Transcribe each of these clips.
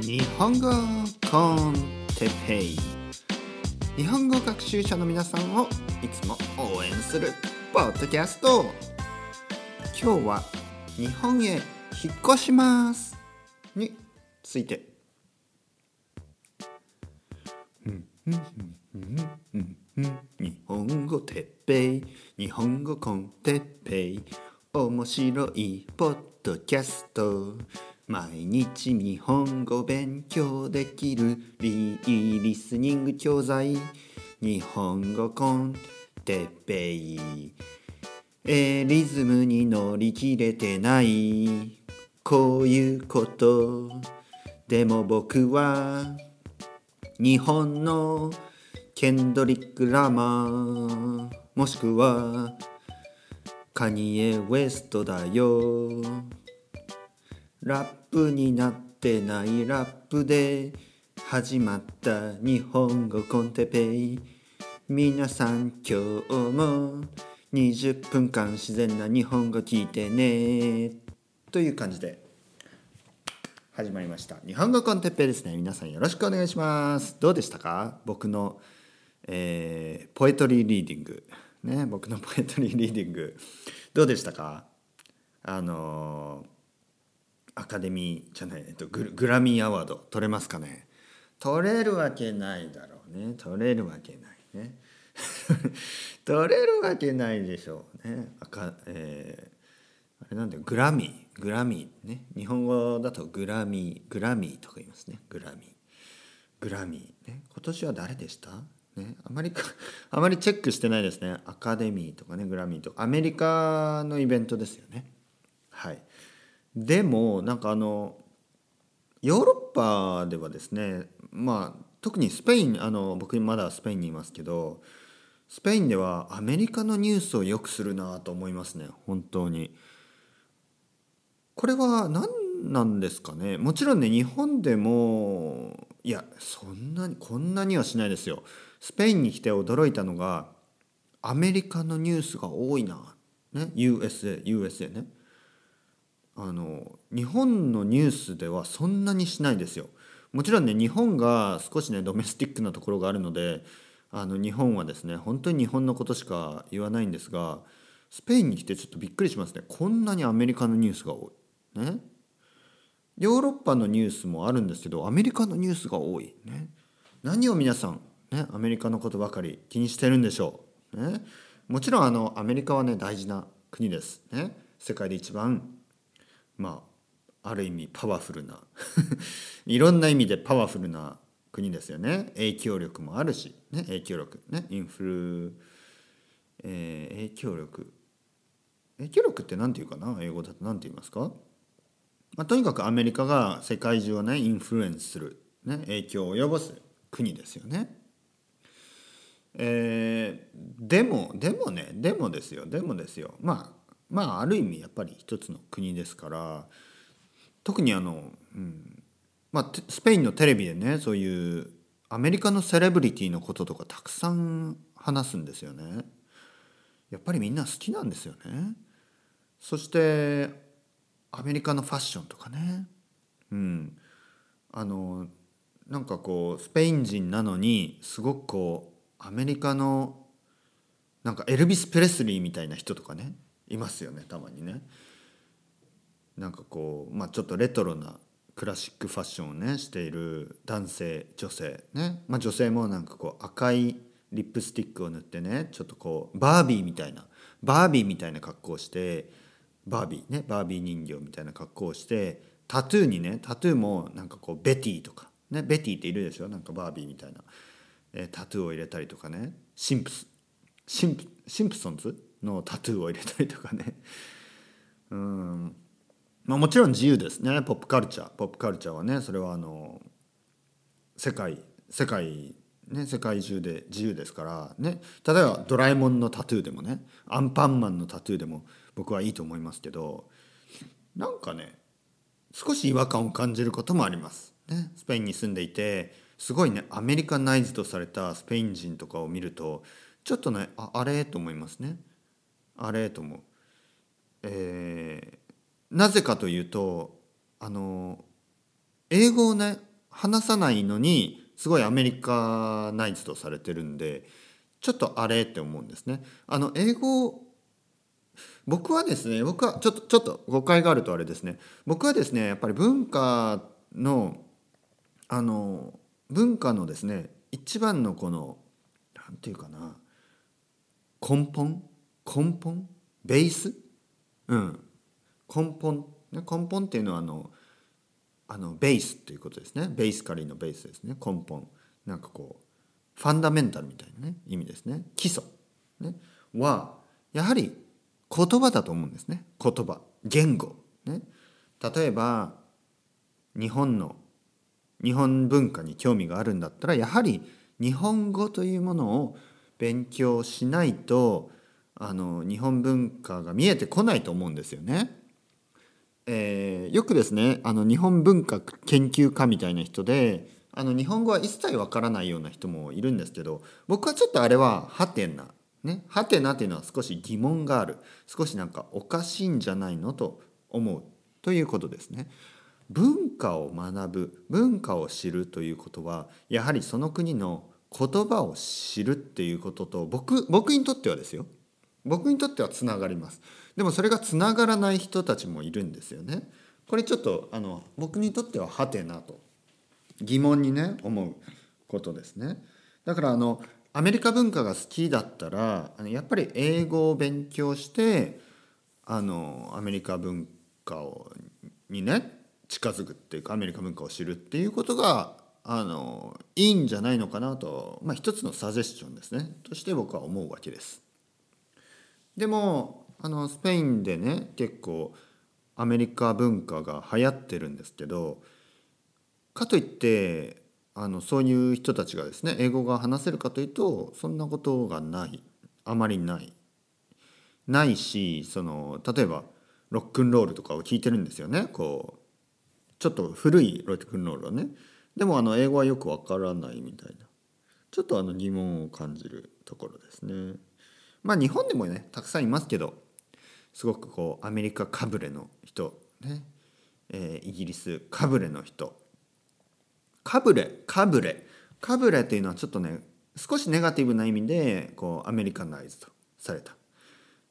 日本語コンテペイ。日本語学習者の皆さんをいつも応援するポッドキャスト。今日は日本へ引っ越します。について。日本語てっぺい日本語コンテッペイ。面白いポッドキャスト。毎日日本語勉強できるリリスニング教材。日本語コンテッペイ。えーリズムに乗り切れてない。こういうこと。でも僕は日本のケンドリック・ラマー。もしくはカニエ・ウエストだよ。ラップになってないラップで始まった日本語コンテペイ。皆さん今日も20分間自然な日本語聞いてね。という感じで始まりました。日本語コンテペイですね。皆さんよろしくお願いします。どうでしたか？僕の、えーポエトリーリーディング。ね？僕のポエトリーリーディング。どうでしたか？あのーアカデミーじゃない、えっと、ググラミーアワード取れますかね？取れるわけないだろうね。取れるわけないね。取れるわけないでしょうね。赤、えーあれなんだよ。グラミー。グラミーね。日本語だとグラミーグラミーとか言いますね。グラミー。グラミーね。今年は誰でした？ね。あまりか あまりチェックしてないですね。アカデミーとかねグラミーと。かアメリカのイベントですよね。はい。でもなんかあのヨーロッパではですねまあ特にスペインあの僕まだスペインにいますけどスペインではアメリカのニュースをよくするなと思いますね本当に。これは何なんですかね？もちろんね日本でもいやそんなにこんなにはしないですよ。スペインに来て驚いたのがアメリカのニュースが多いな、ね、USA USA ね。あの日本のニュースではそんなにしないですよ。もちろんね日本が少しねドメスティックなところがあるのであの日本はですね本当に日本のことしか言わないんですがスペインに来てちょっとびっくりしますね。こんなにアメリカのニュースが多い。ね。ヨーロッパのニュースもあるんですけどアメリカのニュースが多い。ね。何を皆さんねアメリカのことばかり気にしてるんでしょう。ね。もちろんあのアメリカはね大事な国です。ね。世界で一番まあある意味パワフルな いろんな意味でパワフルな国ですよね。影響力もあるし、ね、影響力ねインフル、えー影響力。影響力って何て言うかな英語だと何て言いますか、まあ、とにかくアメリカが世界中をねインフルエンスする、ね、影響を及ぼす国ですよね。えーでもでもねでもですよでもですよ。まあまあある意味やっぱり一つの国ですから特にあの、うんまあ、スペインのテレビでねそういうアメリカのセレブリティのこととかたくさん話すんですよね。やっぱりみんな好きなんですよね。そしてアメリカのファッションとかね。うん、あのなんかこうスペイン人なのにすごくこうアメリカのなんかエルビス・プレスリーみたいな人とかねいますよねたまにね。なんかこうまあちょっとレトロなクラシックファッションをねしている男性女性ね、まあ、女性もなんかこう赤いリップスティックを塗ってねちょっとこうバービーみたいなバービーみたいな格好をしてバービーねバービー人形みたいな格好をしてタトゥーにねタトゥーもなんかこうベティとかねベティっているでしょ？なんかバービーみたいな、えータトゥーを入れたりとかね。シンプスシンプシンプソンズ？のタトゥーを入れたりとかね。うん。まあ、もちろん自由ですね。ポップカルチャー。ポップカルチャーはねそれはあの世界世界ね世界中で自由ですから。ね。例えばドラえもんのタトゥーでもねアンパンマンのタトゥーでも僕はいいと思いますけどなんかね少し違和感を感じることもあります、ね、スペインに住んでいてすごいねアメリカナイズとされたスペイン人とかを見るとちょっとねああれ？と思いますね。あれと思う。えーなぜかというとあの英語をね話さないのにすごいアメリカナイズとされてるんでちょっとあれって思うんですね。あの英語僕はですね僕はちょっとちょっと誤解があるとあれですね僕はですねやっぱり文化のあの文化のですね一番のこの何て言うかな根本根本？ベース？うん。根本、根本っていうのはあのあのベースっていうことですね。ベースカリーのベースですね。根本。なんかこうファンダメンタルみたいなね意味ですね。基礎、ね、はやはり言葉だと思うんですね。言葉。言語、ね、例えば日本の日本文化に興味があるんだったらやはり日本語というものを勉強しないとあの日本文化が見えてこないと思うんですよね。えー、よくですねあの日本文化研究家みたいな人であの日本語は一切わからないような人もいるんですけど僕はちょっとあれはハテナねハテナっていうのは少し疑問がある少しなんかおかしいんじゃないのと思うということですね。文化を学ぶ文化を知るということはやはりその国の言葉を知るっていうことと僕僕にとってはですよ僕にとってはつながります。でもそれがつながらない人たちもいるんですよね。これちょっとあの僕にとってははてなと疑問にね思うことですね。だからあのアメリカ文化が好きだったらあのやっぱり英語を勉強してあのアメリカ文化をにね近づくっていうかアメリカ文化を知るっていうことがあのいいんじゃないのかなと、まあ、一つのサジェスチョンですね。として僕は思うわけです。でもあのスペインでね結構アメリカ文化が流行ってるんですけどかといってあのそういう人たちがですね英語が話せるかというとそんなことがない。あまりない。ないしその例えばロックンロールとかを聞いてるんですよね。こうちょっと古いロックンロールはね。でもあの英語はよくわからないみたいな。ちょっとあの疑問を感じるところですね。まあ日本でもねたくさんいますけどすごくこうアメリカかぶれの人ね、えー、イギリスかぶれの人かぶれかぶれかぶれっていうのはちょっとね少しネガティブな意味でこうアメリカナイズとされた、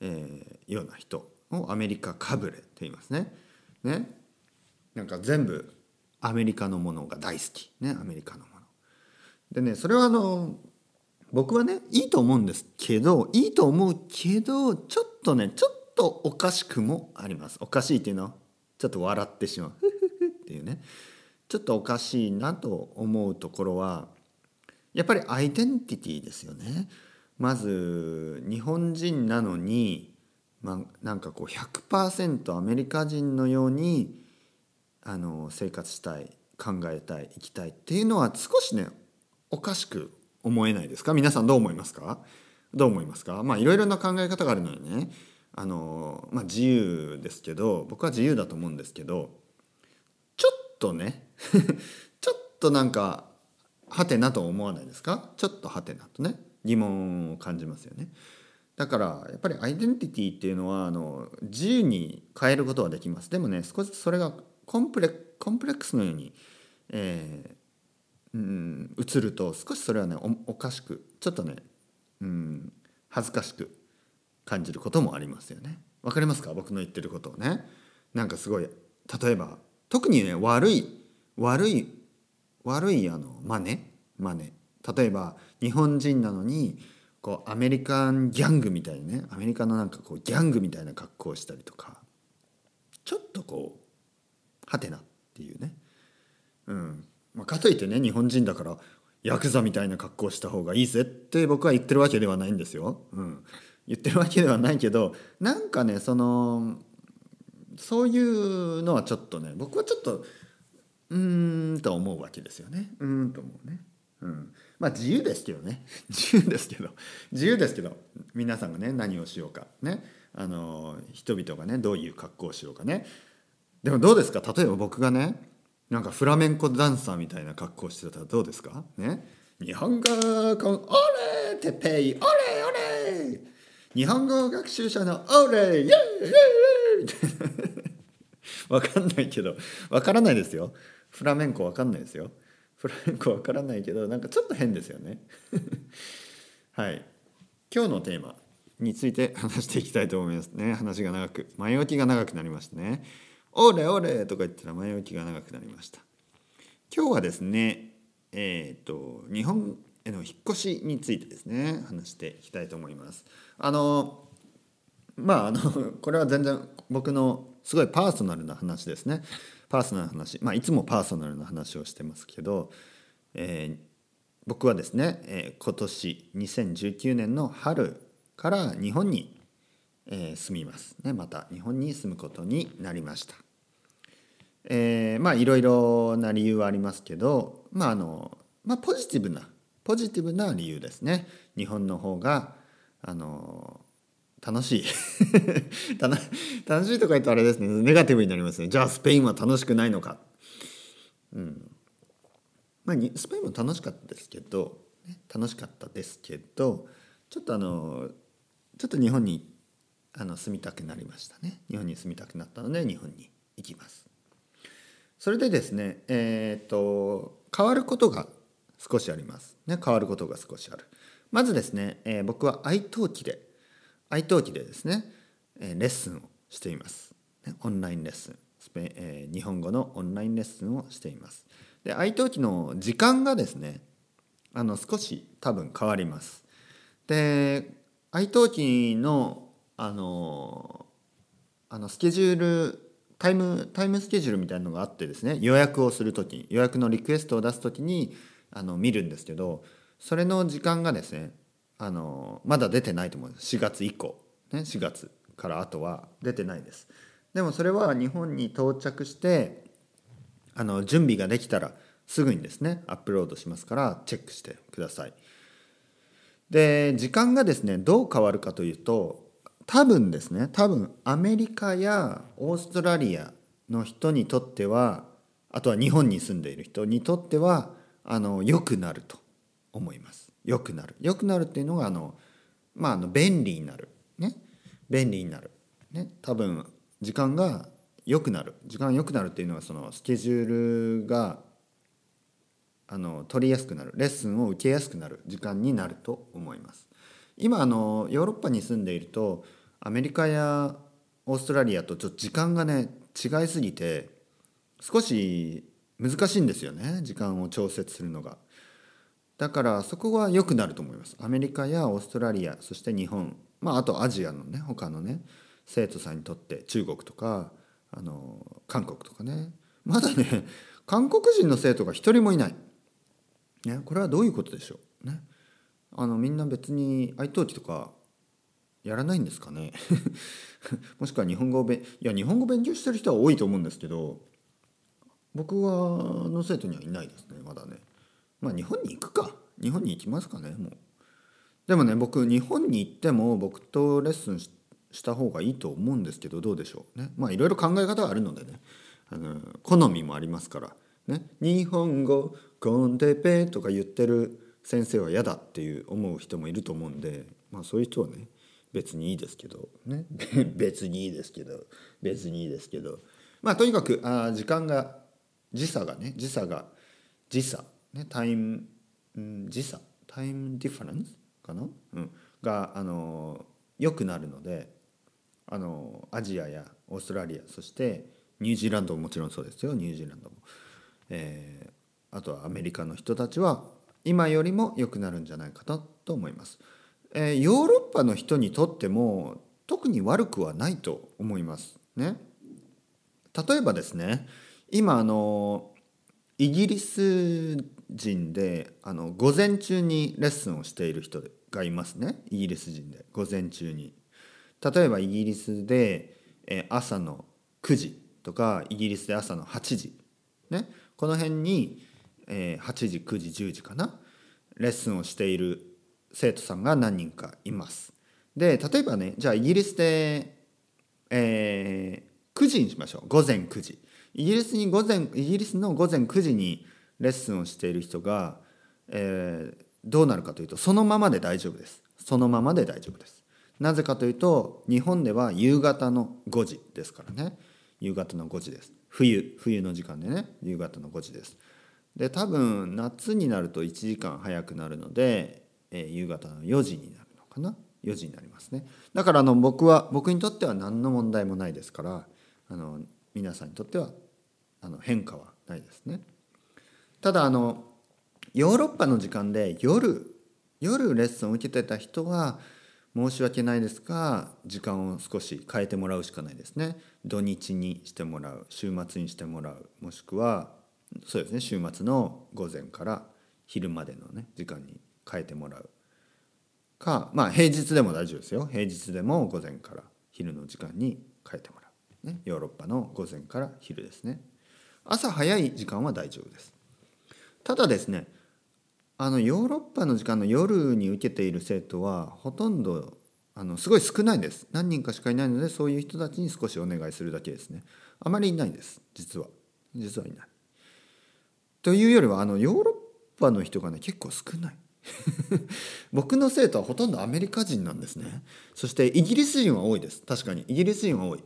えー、ような人をアメリカかぶれって言いますね。ねなんか全部アメリカのものが大好きねアメリカのもの。でねそれはあの僕はねいいと思うんですけどいいと思うけどちょっとねちょっとおかしくもあります。おかしいっていうのはちょっと笑ってしまう っていうねちょっとおかしいなと思うところはやっぱりアイデンティティですよね。まず日本人なのに、まあ、なんかこう100%アメリカ人のようにあの生活したい考えたい生きたいっていうのは少しねおかしく思えないですか？皆さんどう思いますか？どう思いますか？まあいろいろな考え方があるのよね。あの、まあ、自由ですけど僕は自由だと思うんですけどちょっとね ちょっとなんかはてなと思わないですか？ちょっとはてなとね疑問を感じますよね。だからやっぱりアイデンティティっていうのはあの自由に変えることはできます。でもね少しそれがコンプレコンプレックスのように、えー、うん、映ると少しそれはねおかしくちょっとね、うん、恥ずかしく感じることもありますよね。わかりますか？僕の言ってることをね。なんかすごい例えば特にね悪い悪い悪いあの真似？真似。例えば日本人なのにこうアメリカンギャングみたいにねアメリカのなんかこうギャングみたいな格好をしたりとかちょっとこうはてなっていうね、うん。まあ、かといってね日本人だからヤクザみたいな格好した方がいいぜって僕は言ってるわけではないんですよ。うん、言ってるわけではないけどなんかねそのそういうのはちょっとね僕はちょっとうーんと思うわけですよね。うんと思うね。うん、まあ自由ですけどね。自由ですけど。自由ですけど皆さんがね何をしようか。ね。あの人々がねどういう格好をしようかね。でもどうですか？例えば僕がねなんかフラメンコダンサーみたいな格好してたらどうですか？ね？日本語コンオレテペイオレオレ。日本語学習者のオレイエイエイみたいなわかんないけどわからないですよフラメンコわかんないですよ。フラメンコわからないけどなんかちょっと変ですよね。はい。今日のテーマについて話していきたいと思いますね。話が長く前置きが長くなりましたね。オレオレとか言ったら前置きが長くなりました。今日はですねえっ、ー、と日本への引っ越しについてですね話していきたいと思います。あのまああのこれは全然僕のすごいパーソナルな話ですね。パーソナルな話。まあいつもパーソナルな話をしてますけど、えー、僕はですね、えー、今年2019年の春から日本に、えー、住みます。ねまた日本に住むことになりました。えー、まあいろいろな理由はありますけどまああのまあポジティブなポジティブな理由ですね。日本の方があの楽しい。楽しいとか言うとあれですね。ネガティブになりますね。じゃあスペインは楽しくないのか。うん。まあスペインも楽しかったですけど、ね、楽しかったですけどちょっとあのちょっと日本にあの住みたくなりましたね。日本に住みたくなったので日本に行きます。それでですねえっ、と変わることが少しあります。ね変わることが少しある。まずですね、えー、僕は愛登記で愛登記でですね、え、レッスンをしています、ね、オンラインレッスン。スペ、え、日本語のオンラインレッスンをしています。で愛登記の時間がですねあの少し多分変わります。で愛登記のあのあのスケジュールタイムタイムスケジュールみたいなのがあってですね予約をする時予約のリクエストを出す時にあの見るんですけどそれの時間がですねあのまだ出てないと思います。4月以降、ね、4月からあとは出てないです。でもそれは日本に到着してあの準備ができたらすぐにですねアップロードしますからチェックしてください。で時間がですねどう変わるかというと多分ですね。多分アメリカやオーストラリアの人にとってはあとは日本に住んでいる人にとってはあの良くなると思います。良くなる。良くなるっていうのがあのまああの便利になる。ね。便利になる。ね。多分時間が良くなる。時間が良くなるっていうのはそのスケジュールがあの取りやすくなる。レッスンを受けやすくなる時間になると思います。今あのヨーロッパに住んでいるとアメリカやオーストラリアとちょっと時間がね違いすぎて少し難しいんですよね時間を調節するのが。だからそこは良くなると思います。アメリカやオーストラリアそして日本まああとアジアのね他のね生徒さんにとって中国とかあの韓国とかね。まだね韓国人の生徒が一人もいない、ね、これはどういうことでしょう。ね。あのみんな別に愛登記とかやらないんですかね？もしくは日本語をべいや日本語勉強してる人は多いと思うんですけど僕はの生徒にはいないですねまだね。まあ日本に行くか。日本に行きますかねもう。でもね僕日本に行っても僕とレッスンした方がいいと思うんですけどどうでしょうね。まあいろいろ考え方があるのでね。あの好みもありますから。ね。日本語コンテペとか言ってる先生は嫌だっていう思う人もいると思うんでまあそういう人はね別にいいですけどね。別にいいですけど別にいいですけど。まあとにかくあ時間が時差がね時差が時差ねタイム、うん、時差タイムディファレンスかな、うん、があの良くなるのであのアジアやオーストラリアそしてニュージーランドももちろんそうですよニュージーランドも、えー、あとはアメリカの人たちは今よりも良くなるんじゃないかなと思います。えー、ヨーロッパの人にとっても特に悪くはないと思います。ね。例えばですね今あのイギリス人であの午前中にレッスンをしている人がいますねイギリス人で午前中に。例えばイギリスで、え朝の9時とかイギリスで朝の8時、ね、この辺にえ、8時9時10時かな。レッスンをしている生徒さんが何人かいます。で例えばねじゃあイギリスで、えー、9時にしましょう。午前9時。イギリスに午前イギリスの午前9時にレッスンをしている人が、えー、どうなるかというとそのままで大丈夫です。そのままで大丈夫です。なぜかというと日本では夕方の5時ですからね。夕方の5時です。冬冬の時間でね夕方の5時です。で多分夏になると1時間早くなるので、えー、夕方の4時になるのかな？4時になりますね。だからあの僕は僕にとっては何の問題もないですからあの皆さんにとってはあの変化はないですね。ただあのヨーロッパの時間で夜夜レッスンを受けてた人は申し訳ないですが時間を少し変えてもらうしかないですね。土日にしてもらう週末にしてもらうもしくはそうですね。週末の午前から昼までのね時間に変えてもらうかまあ平日でも大丈夫ですよ。平日でも午前から昼の時間に変えてもらう、ね、ヨーロッパの午前から昼ですね。朝早い時間は大丈夫です。ただですねあのヨーロッパの時間の夜に受けている生徒はほとんどあのすごい少ないです。何人かしかいないのでそういう人たちに少しお願いするだけですね。あまりいないです。実は。実はいない。というよりはあのヨーロッパの人がね結構少ない。僕の生徒はほとんどアメリカ人なんですね。そしてイギリス人は多いです。確かに。イギリス人は多い。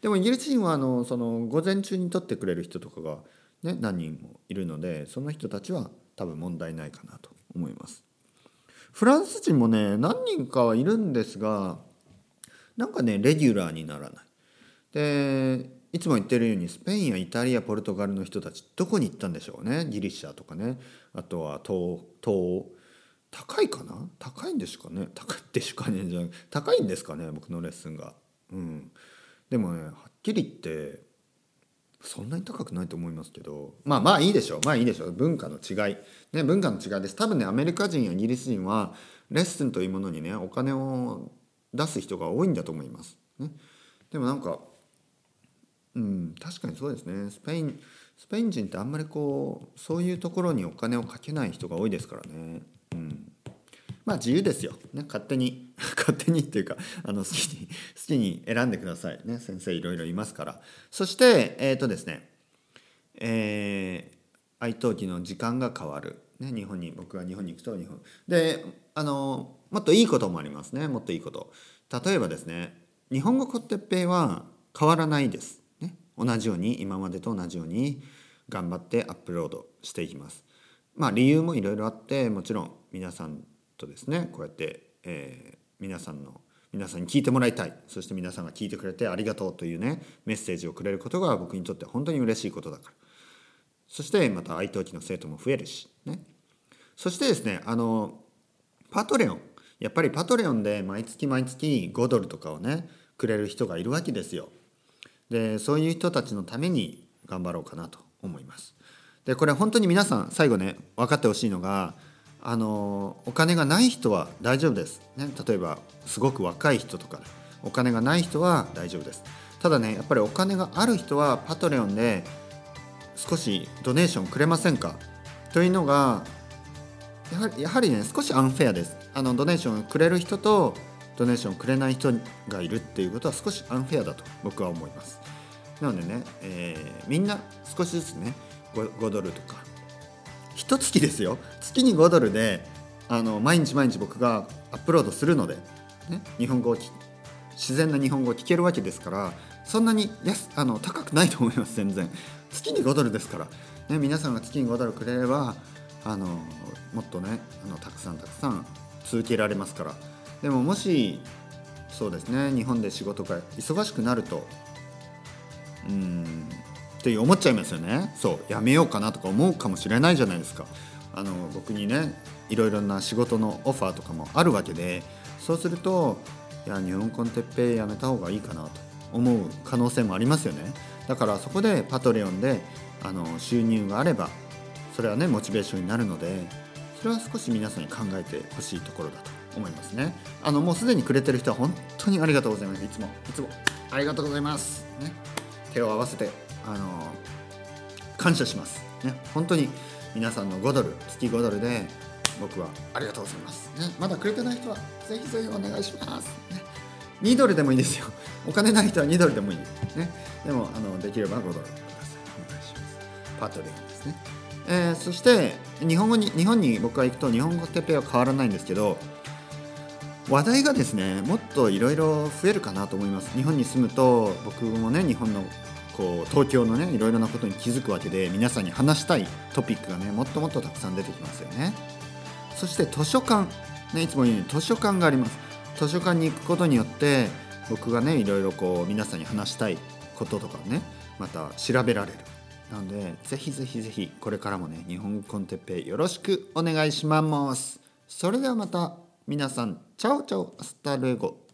でもイギリス人はあのその午前中に取ってくれる人とかが、ね、何人もいるのでその人たちは多分問題ないかなと思います。フランス人もね何人かはいるんですがなんかねレギュラーにならない。でいつも言ってるようにスペインやイタリアポルトガルの人たちどこに行ったんでしょうね？ギリシャとかね。あとは東東高いかな？高いんですかね？高いですかねじゃ高いんですかね？僕のレッスンが。うん。でもねはっきり言ってそんなに高くないと思いますけど。まあまあいいでしょう。まあいいでしょう。文化の違い。ね文化の違いです。多分ねアメリカ人やイギリス人はレッスンというものにねお金を出す人が多いんだと思います、ね、でもなんかうん確かにそうですね。スペインスペイン人ってあんまりこうそういうところにお金をかけない人が多いですからね。うん。まあ自由ですよ、ね、勝手に 勝手にっていうかあの好きに好きに選んでください。ね先生いろいろいますから。そしてえっ、ー、とですねえー、愛登記の時間が変わる、ね、日本に僕が日本に行くと日本。であのもっといいこともありますね。もっといいこと。例えばですね日本語コテッペイは変わらないです、同じように今までと同じように頑張ってアップロードしていきます。まあ理由もいろいろあってもちろん皆さんとですねこうやって、えー、皆さんの皆さんに聞いてもらいたい。そして皆さんが聞いてくれてありがとうというねメッセージをくれることが僕にとって本当に嬉しいことだから。そしてまた愛登記の生徒も増えるしね。そしてですねあのパトレオン。やっぱりパトレオンで毎月毎月5ドルとかをねくれる人がいるわけですよ。でそういう人たちのために頑張ろうかなと思います。でこれ本当に皆さん最後ね分かってほしいのがあのお金がない人は大丈夫です、ね、例えばすごく若い人とかお金がない人は大丈夫です。ただねやっぱりお金がある人は Patreon で少しドネーションくれませんか？というのがやはりやはりね少しアンフェアです。あのドネーションくれる人とドネーションくれない人がいるっていうことは少しアンフェアだと僕は思います。なのでね、えー、みんな少しずつね 5, 5ドルとか一月ですよ。月に5ドルであの毎日毎日僕がアップロードするので、ね、日本語を自然な日本語を聞けるわけですからそんなに安あの高くないと思います全然。月に5ドルですから、ね、皆さんが月に5ドルくれればあのもっとねあのたくさんたくさん続けられますから。でももしそうですね日本で仕事が忙しくなるとうんって思っちゃいますよね。そうやめようかなとか思うかもしれないじゃないですか。あの僕にねいろいろな仕事のオファーとかもあるわけでそうするといや日本コンテッペやめた方がいいかなと思う可能性もありますよね。だからそこでパトレオンであの収入があればそれはねモチベーションになるのでそれは少し皆さんに考えてほしいところだと。思いますね。あのもうすでにくれてる人は本当にありがとうございます。いつも。いつも。ありがとうございます。ね。手を合わせてあの感謝します、ね、本当に皆さんの5ドル月5ドルで僕はありがとうございます、ね、まだくれてない人はぜひぜひお願いします、ね、2ドルでもいいですよ。お金ない人は2ドルでもいい、ね、でもあのできれば5ドルください。お願いします。パトレオンですね、えー、そして日本語に日本に僕が行くと日本語テペは変わらないんですけど話題がですねもっといろいろ増えるかなと思います。日本に住むと僕もね日本のこう東京のねいろいろなことに気づくわけで皆さんに話したいトピックがねもっともっとたくさん出てきますよね。そして図書館、ね、いつも言うように図書館があります。図書館に行くことによって僕がねいろいろこう皆さんに話したいこととかねまた調べられる。なのでぜひぜひぜひこれからもね日本語コンテッペイよろしくお願いします。それではまた。皆さんチャオチャオ hasta luego。